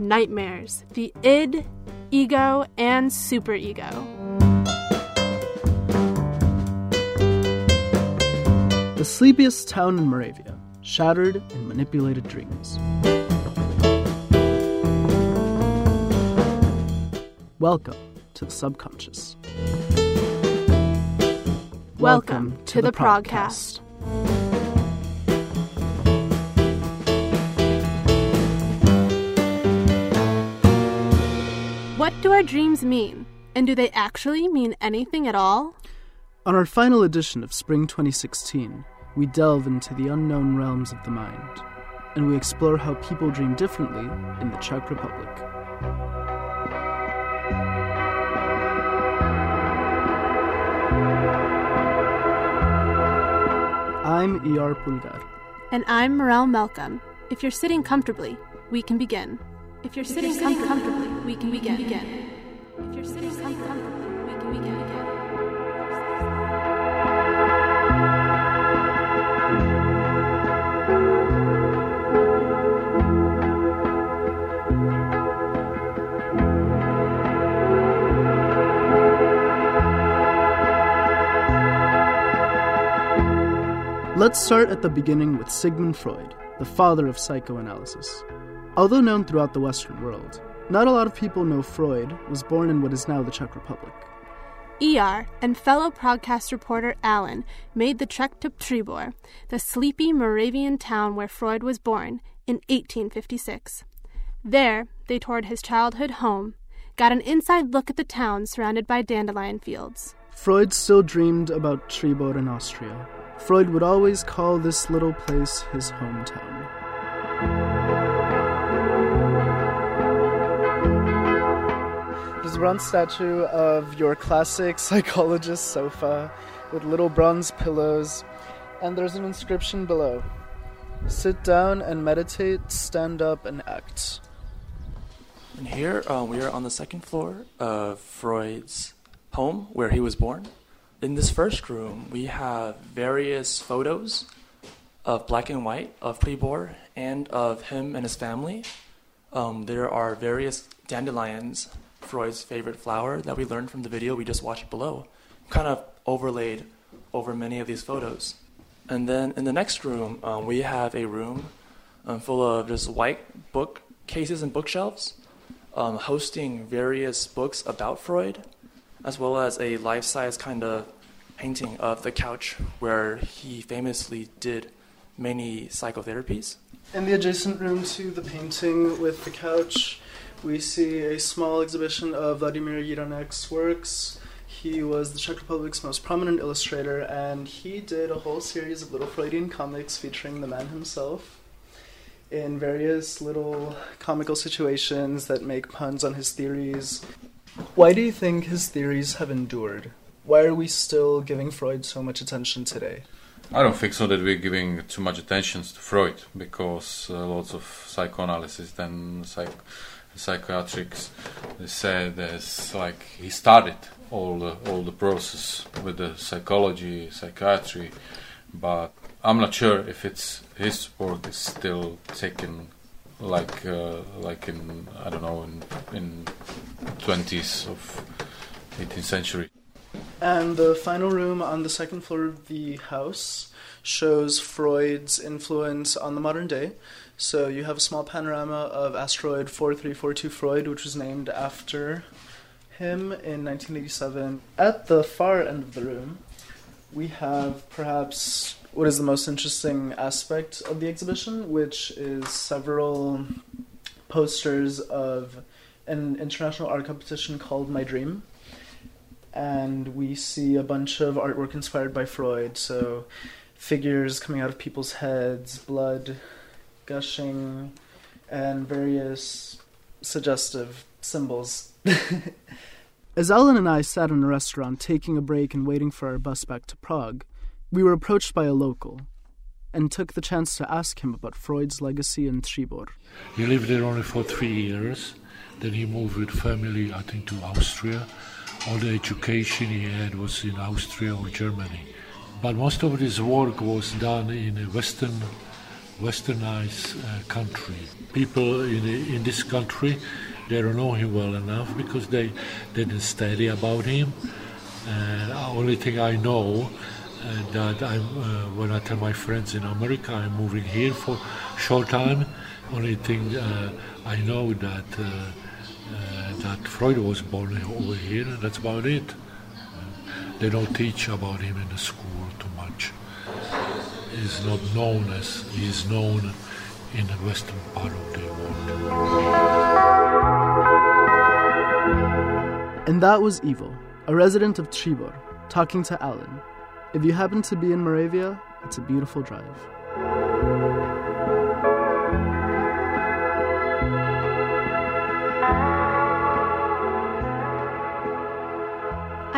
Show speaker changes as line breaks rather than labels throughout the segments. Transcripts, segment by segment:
nightmares, the id, ego, and superego.
The sleepiest town in Moravia, shattered and manipulated dreams. Welcome to the subconscious.
Welcome, to, the, Progcast. What do our dreams mean? And do they actually mean anything at all?
On our final edition of Spring 2016, we delve into the unknown realms of the mind, and we explore how people dream differently in the Czech Republic. I'm ER Pulgar.
And I'm Morel Malcolm. If you're sitting comfortably, we can begin. If you're sitting, com- comfortably, we can begin. begin. If you're sitting comfortably, we can begin. begin.
Let's start at the beginning with Sigmund Freud, the father of psychoanalysis. Although known throughout the Western world, not a lot of people know Freud was born in what is now the Czech Republic.
ER and fellow podcast reporter Alan made the trek to Příbor, the sleepy Moravian town where Freud was born, in 1856. There, they toured his childhood home, got an inside look at the town surrounded by dandelion fields.
Freud still dreamed about Příbor in Austria. Freud would always call this little place his hometown. Bronze statue of your classic psychologist sofa with little bronze pillows, and there's an inscription below Sit down and meditate, stand up and act.
And here uh, we are on the second floor of Freud's home where he was born. In this first room, we have various photos of black and white of Příbor and of him and his family. Um, there are various dandelions, Freud's favorite flower, that we learned from the video we just watched below, kind of overlaid over many of these photos. And then in the next room, um, we have a room um, full of just white book cases and bookshelves, um, hosting various books about Freud as well as a life size kind of painting of the couch where he famously did many psychotherapies.
In the adjacent room to the painting with the couch, we see a small exhibition of Vladimir Jiranek's works. He was the Czech Republic's most prominent illustrator, and he did a whole series of little Freudian comics featuring the man himself in various little comical situations that make puns on his theories. Why do you think his theories have endured? Why are we still giving Freud so much attention today?
I don't think so that we're giving too much attention to Freud because uh, lots of psychoanalysis and psych- psychiatrics they say there's like he started all the all the process with the psychology psychiatry but I'm not sure if it's his work is still taken like uh, like in I don't know in in 20s of 18th century.
And the final room on the second floor of the house shows Freud's influence on the modern day. So you have a small panorama of asteroid 4342 Freud, which was named after him in 1987. At the far end of the room, we have perhaps what is the most interesting aspect of the exhibition, which is several posters of an international art competition called My Dream. And we see a bunch of artwork inspired by Freud, so figures coming out of people's heads, blood gushing, and various suggestive symbols. As Ellen and I sat in a restaurant taking a break and waiting for our bus back to Prague, we were approached by a local and took the chance to ask him about Freud's legacy in Příbor.
He lived there only for three years. Then he moved with family, I think, to Austria. All the education he had was in Austria or Germany. But most of his work was done in a Western westernized uh, country. People in, in this country, they don't know him well enough because they, they didn't study about him. And the only thing I know uh, that I'm, uh, when I tell my friends in America I'm moving here for short time, only thing uh, I know that uh, uh, Uh, that Freud was born over here, and that's about it. they don't teach about him in the school too much. He's not known as he is known in the western part of the world.
And that was Ivo, a resident of Příbor, talking to Alan. If you happen to be in Moravia, it's a beautiful drive.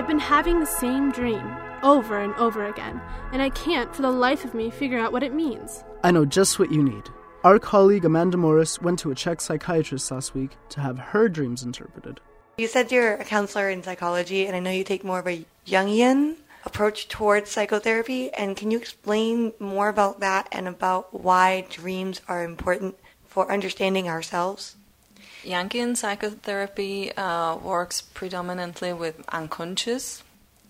I've been having the same dream over and over again, and I can't for the life of me figure out what it means.
I know just what you need. Our colleague Amanda Morris went to a Czech psychiatrist last week to have her dreams interpreted.
You said you're a counselor in psychology, and I know you take more of a Jungian approach towards psychotherapy. And can you explain more about that and about why dreams are important for understanding ourselves?
Jungian psychotherapy uh, works predominantly with unconscious.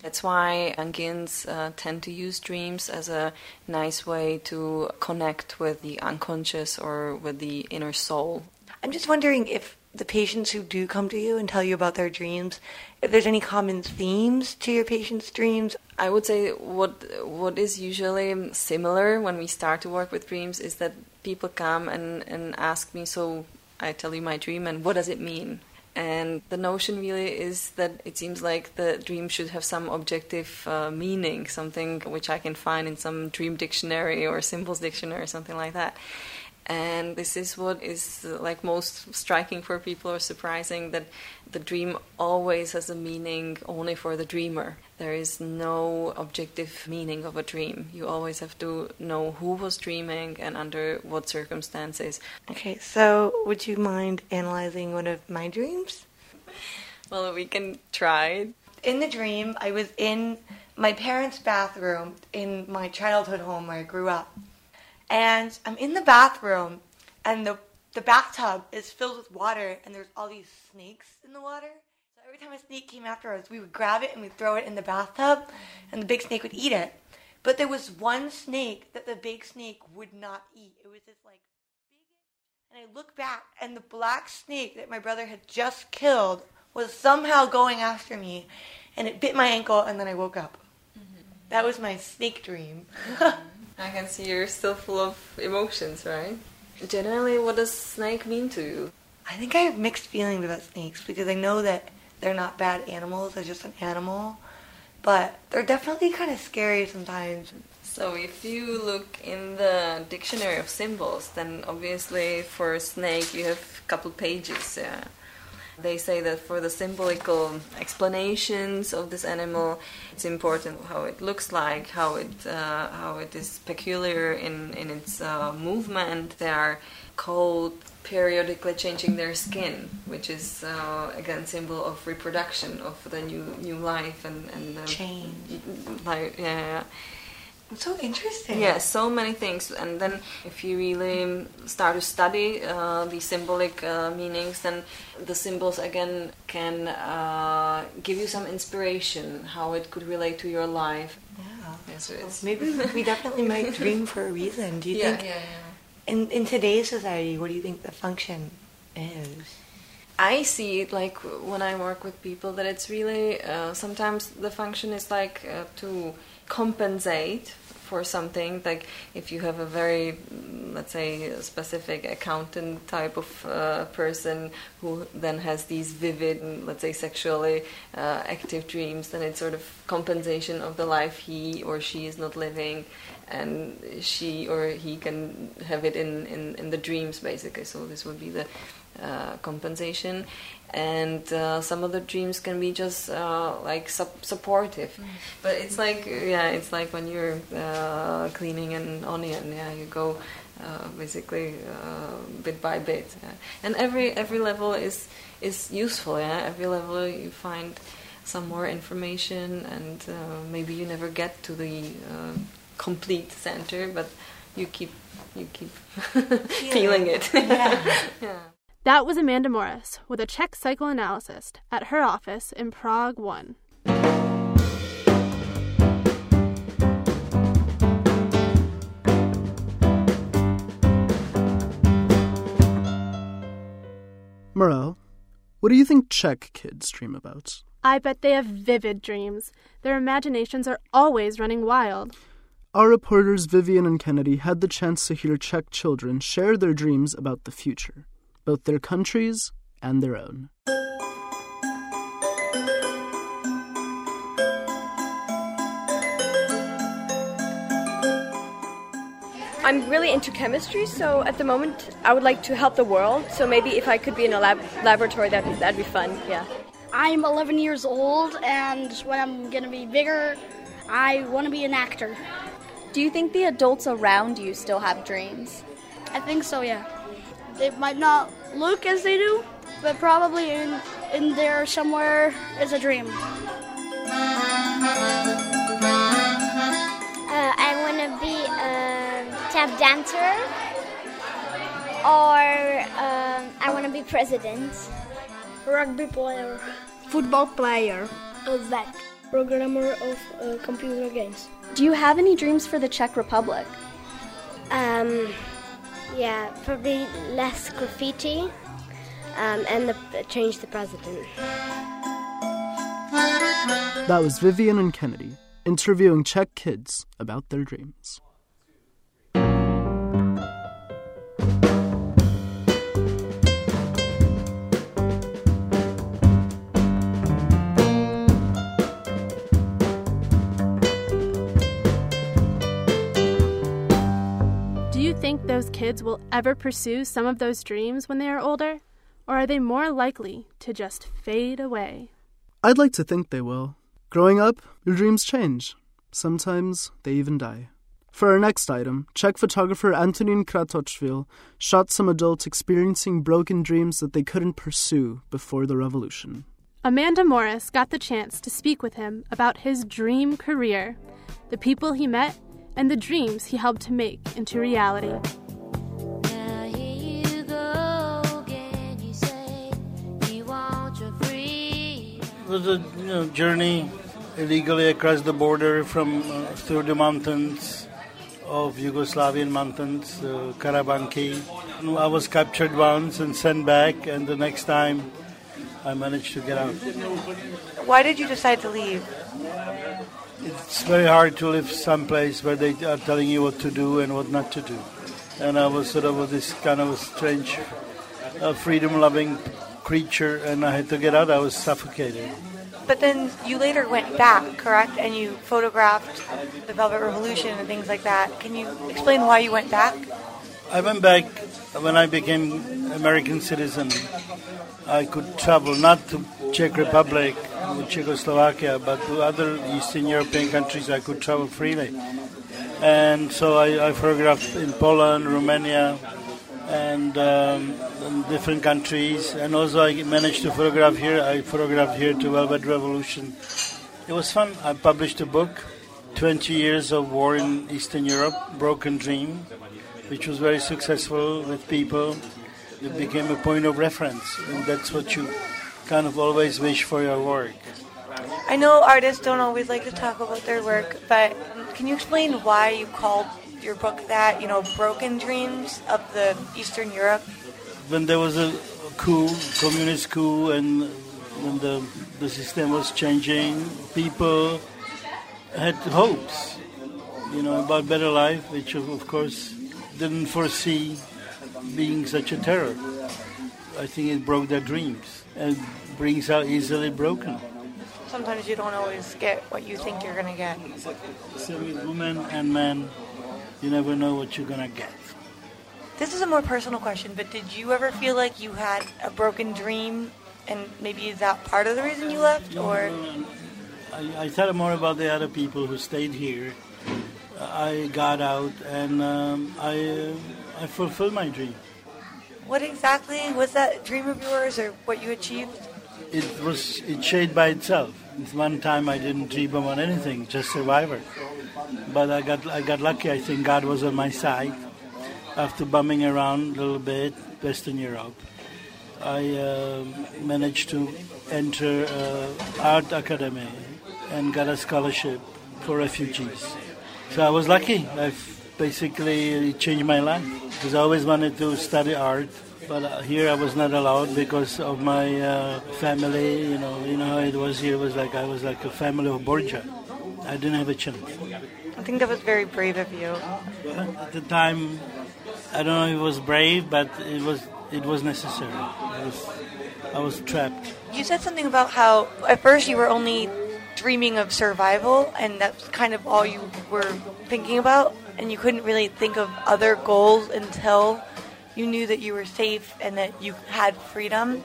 That's why Jungians uh, tend to use dreams as a nice way to connect with the unconscious or with the inner soul.
I'm just wondering if the patients who do come to you and tell you about their dreams, if there's any common themes to your patients' dreams.
I would say what what is usually similar when we start to work with dreams is that people come and, and ask me, so I tell you my dream and what does it mean? And the notion really is that it seems like the dream should have some objective uh, meaning, something which I can find in some dream dictionary or symbols dictionary or something like that and this is what is like most striking for people or surprising that the dream always has a meaning only for the dreamer. There is no objective meaning of a dream. You always have to know who was dreaming and under what circumstances.
Okay so would you mind analyzing one of my dreams?
Well we can try.
In the dream i was in my parents bathroom in my childhood home where i grew up and I'm in the bathroom, and the the bathtub is filled with water, and there's all these snakes in the water. So every time a snake came after us, we would grab it and we'd throw it in the bathtub, and the big snake would eat it. But there was one snake that the big snake would not eat. It was this like big, and I look back, and the black snake that my brother had just killed was somehow going after me, and it bit my ankle, and then I woke up. Mm-hmm. That was my snake dream.
I can see you're still full of emotions, right? Generally, what does snake mean to you?
I think I have mixed feelings about snakes because I know that they're not bad animals, they're just an animal. But they're definitely kind of scary sometimes.
So, if you look in the dictionary of symbols, then obviously for a snake you have a couple pages. Yeah. They say that for the symbolical explanations of this animal, it's important how it looks like, how it uh, how it is peculiar in in its uh, movement. They are called periodically changing their skin, which is uh, again symbol of reproduction of the new new life and and the
change.
Like yeah.
It's so interesting.
Yeah, so many things. And then if you really start to study uh, the symbolic uh, meanings, then the symbols again can uh, give you some inspiration how it could relate to your life.
Yeah. Yes, well, maybe we definitely might dream for a reason. Do you
yeah,
think?
Yeah, yeah.
In in today's society, what do you think the function is?
I see it like when I work with people that it's really uh, sometimes the function is like uh, to compensate for something like if you have a very let's say specific accountant type of uh, person who then has these vivid let's say sexually uh, active dreams then it's sort of compensation of the life he or she is not living and she or he can have it in, in, in the dreams basically so this would be the uh, compensation and uh, some of the dreams can be just uh, like su- supportive mm. but it's like yeah it's like when you're uh, cleaning an onion yeah you go uh, basically uh, bit by bit yeah. and every every level is is useful yeah every level you find some more information and uh, maybe you never get to the complete center but you keep you keep feeling it. yeah.
That was Amanda Morris with a Czech psychoanalyst at her office in Prague 1.
Morel, what do you think Czech kids dream about?
I bet they have vivid dreams. Their imaginations are always running wild.
Our reporters Vivian and Kennedy had the chance to hear Czech children share their dreams about the future, both their countries and their own.
I'm really into chemistry, so at the moment I would like to help the world. So maybe if I could be in a lab laboratory, that'd that'd be fun. Yeah.
I'm 11 years old, and when I'm gonna be bigger, I want to be an actor.
Do you think the adults around you still have dreams?
I think so. Yeah. They might not look as they do, but probably in in there somewhere is a dream.
Uh, I want to be a tap dancer, or um, I want to be president.
Rugby player,
football player,
a vet, programmer of uh, computer games.
Do you have any dreams for the Czech Republic?
Um, yeah, probably less graffiti, um, and the, change the president.
That was Vivian and Kennedy interviewing Czech kids about their dreams.
Think those kids will ever pursue some of those dreams when they are older? Or are they more likely to just fade away?
I'd like to think they will. Growing up, your dreams change. Sometimes they even die. For our next item, Czech photographer Antonín Kratochvil shot some adults experiencing broken dreams that they couldn't pursue before the revolution.
Amanda Morris got the chance to speak with him about his dream career, the people he met, and the dreams he helped to make into reality.
It was a you know, journey illegally across the border from uh, through the mountains of Yugoslavian mountains, uh, Karabanki. I was captured once and sent back, and the next time I managed to get out.
Why did you decide to leave?
It's very hard to live someplace where they are telling you what to do and what not to do. And I was sort of this kind of a strange, uh, freedom-loving creature, and I had to get out. I was suffocated.
But then you later went back, correct? And you photographed the Velvet Revolution and things like that. Can you explain why you went back?
I went back when I became American citizen. I could travel not to Czech Republic, Czechoslovakia, but to other Eastern European countries. I could travel freely, and so I, I photographed in Poland, Romania, and um, different countries. And also, I managed to photograph here. I photographed here to Velvet Revolution. It was fun. I published a book, 20 Years of War in Eastern Europe, Broken Dream, which was very successful with people. It became a point of reference, and that's what you kind of always wish for your work.
I know artists don't always like to talk about their work, but can you explain why you called your book that, you know, Broken Dreams of the Eastern Europe?
When there was a coup, communist coup, and when the, the system was changing, people had hopes, you know, about better life, which of course didn't foresee being such a terror. I think it broke their dreams and brings out easily broken.
Sometimes you don't always get what you think you're going to get.
So with women and men, you never know what you're going to get.
This is a more personal question, but did you ever feel like you had a broken dream and maybe is that part of the reason you left or
I, I thought more about the other people who stayed here. I got out and um, I, I fulfilled my dream.
what exactly was that dream of yours or what you achieved?
It was it shaped by itself. It's one time I didn't dream about anything, just survivor. but I got I got lucky. I think God was on my side. After bumming around a little bit, Western Europe, I uh, managed to enter uh, art academy and got a scholarship for refugees. So I was lucky. I've basically changed my life because I always wanted to study art, but uh, here I was not allowed because of my uh, family. You know, you know how it was here. It was like I was like a family of Borgia. I didn't have a chance.
I think that was very brave of you.
At the time, I don't know if it was brave, but it was it was necessary. I was, I was trapped.
You said something about how at first you were only dreaming of survival, and that's kind of all you were thinking about, and you couldn't really think of other goals until you knew that you were safe and that you had freedom.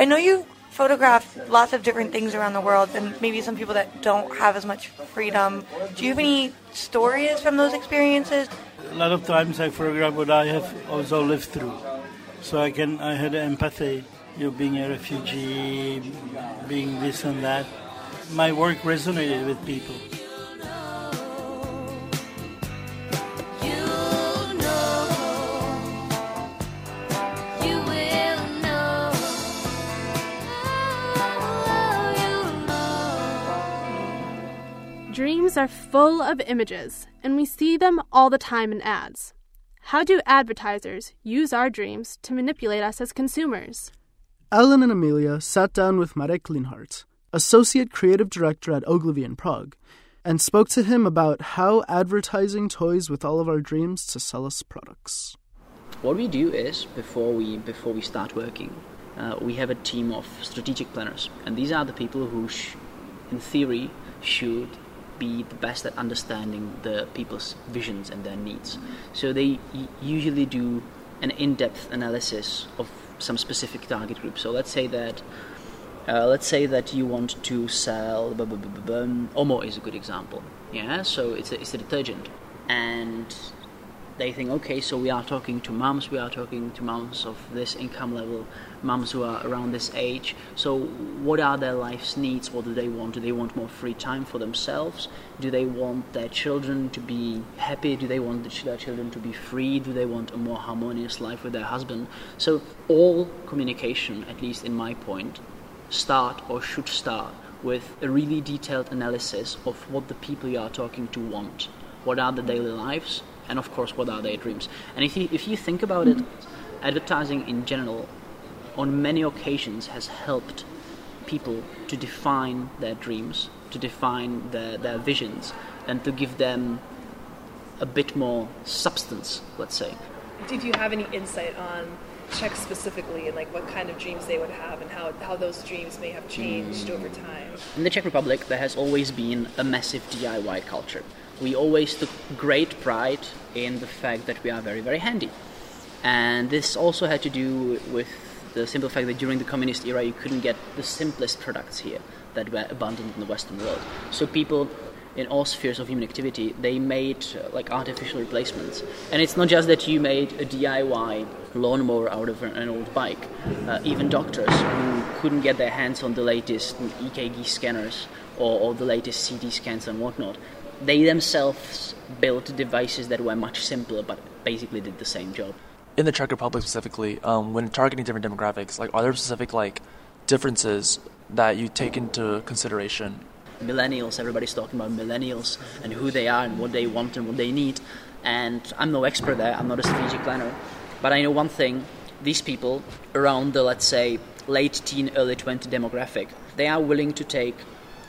I know you photographed lots of different things around the world, and maybe some people that don't have as much freedom. Do you have any stories from those experiences?
A lot of times I photograph what I have also lived through, so I can I had empathy. You know, being a refugee, being this and that. My work resonated with people.
Dreams are full of images, and we see them all the time in ads. How do advertisers use our dreams to manipulate us as consumers?
Alan and Amelia sat down with Marek Linhart, Associate Creative Director at Ogilvy in Prague, and spoke to him about how advertising toys with all of our dreams to sell us products.
What we do is before we before we start working, uh, we have a team of strategic planners, and these are the people who, sh- in theory, should be the best at understanding the people's visions and their needs. So they y- usually do an in-depth analysis of some specific target group. So let's say that uh, let's say that you want to sell blah, blah, blah. Omo is a good example. Yeah, so it's a, it's a detergent, and they think, okay, so we are talking to moms, we are talking to moms of this income level, moms who are around this age. So, what are their life's needs? What do they want? Do they want more free time for themselves? Do they want their children to be happy? Do they want their children to be free? Do they want a more harmonious life with their husband? So, all communication, at least in my point, start or should start with a really detailed analysis of what the people you are talking to want. What are the daily lives? and of course what are their dreams and if you, if you think about it advertising in general on many occasions has helped people to define their dreams to define their, their visions and to give them a bit more substance let's say
if you have any insight on Czech specifically and like what kind of dreams they would have and how, how those dreams may have changed over mm. time
in the czech republic there has always been a massive diy culture we always took great pride in the fact that we are very, very handy. And this also had to do with the simple fact that during the communist era you couldn't get the simplest products here that were abundant in the Western world. So people in all spheres of human activity, they made uh, like artificial replacements. And it's not just that you made a DIY lawnmower out of an old bike. Uh, even doctors who couldn't get their hands on the latest EKG scanners or, or the latest CT scans and whatnot, they themselves built devices that were much simpler but basically did the same job.
In the Czech Republic specifically, um, when targeting different demographics, like are there specific like differences that you take into consideration?
Millennials, everybody's talking about millennials and who they are and what they want and what they need. And I'm no expert there, I'm not a strategic planner. But I know one thing these people around the, let's say, late teen, early 20 demographic, they are willing to take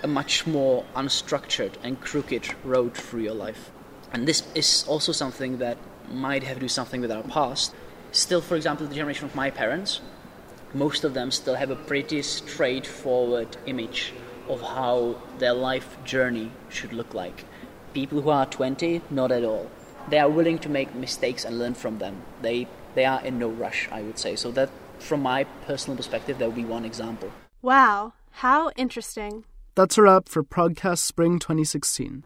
a much more unstructured and crooked road through your life. And this is also something that might have to do something with our past. Still, for example, the generation of my parents, most of them still have a pretty straightforward image of how their life journey should look like. People who are 20, not at all. They are willing to make mistakes and learn from them. They, they are in no rush, I would say. So, that from my personal perspective, that would be one example.
Wow, how interesting.
That's a wrap for Progcast Spring 2016.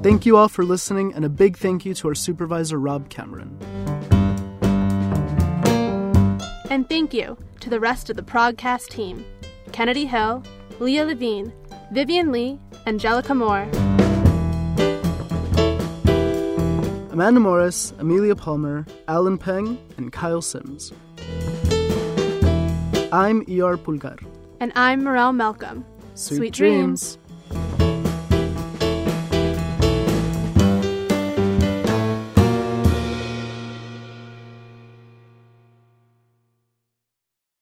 Thank you all for listening, and a big thank you to our supervisor, Rob Cameron.
And thank you to the rest of the Progcast team Kennedy Hill, Leah Levine, Vivian Lee, Angelica Moore.
Amanda Morris, Amelia Palmer, Alan Peng, and Kyle Sims. I'm E.R. Pulgar.
And I'm Morel Malcolm.
Sweet, dreams.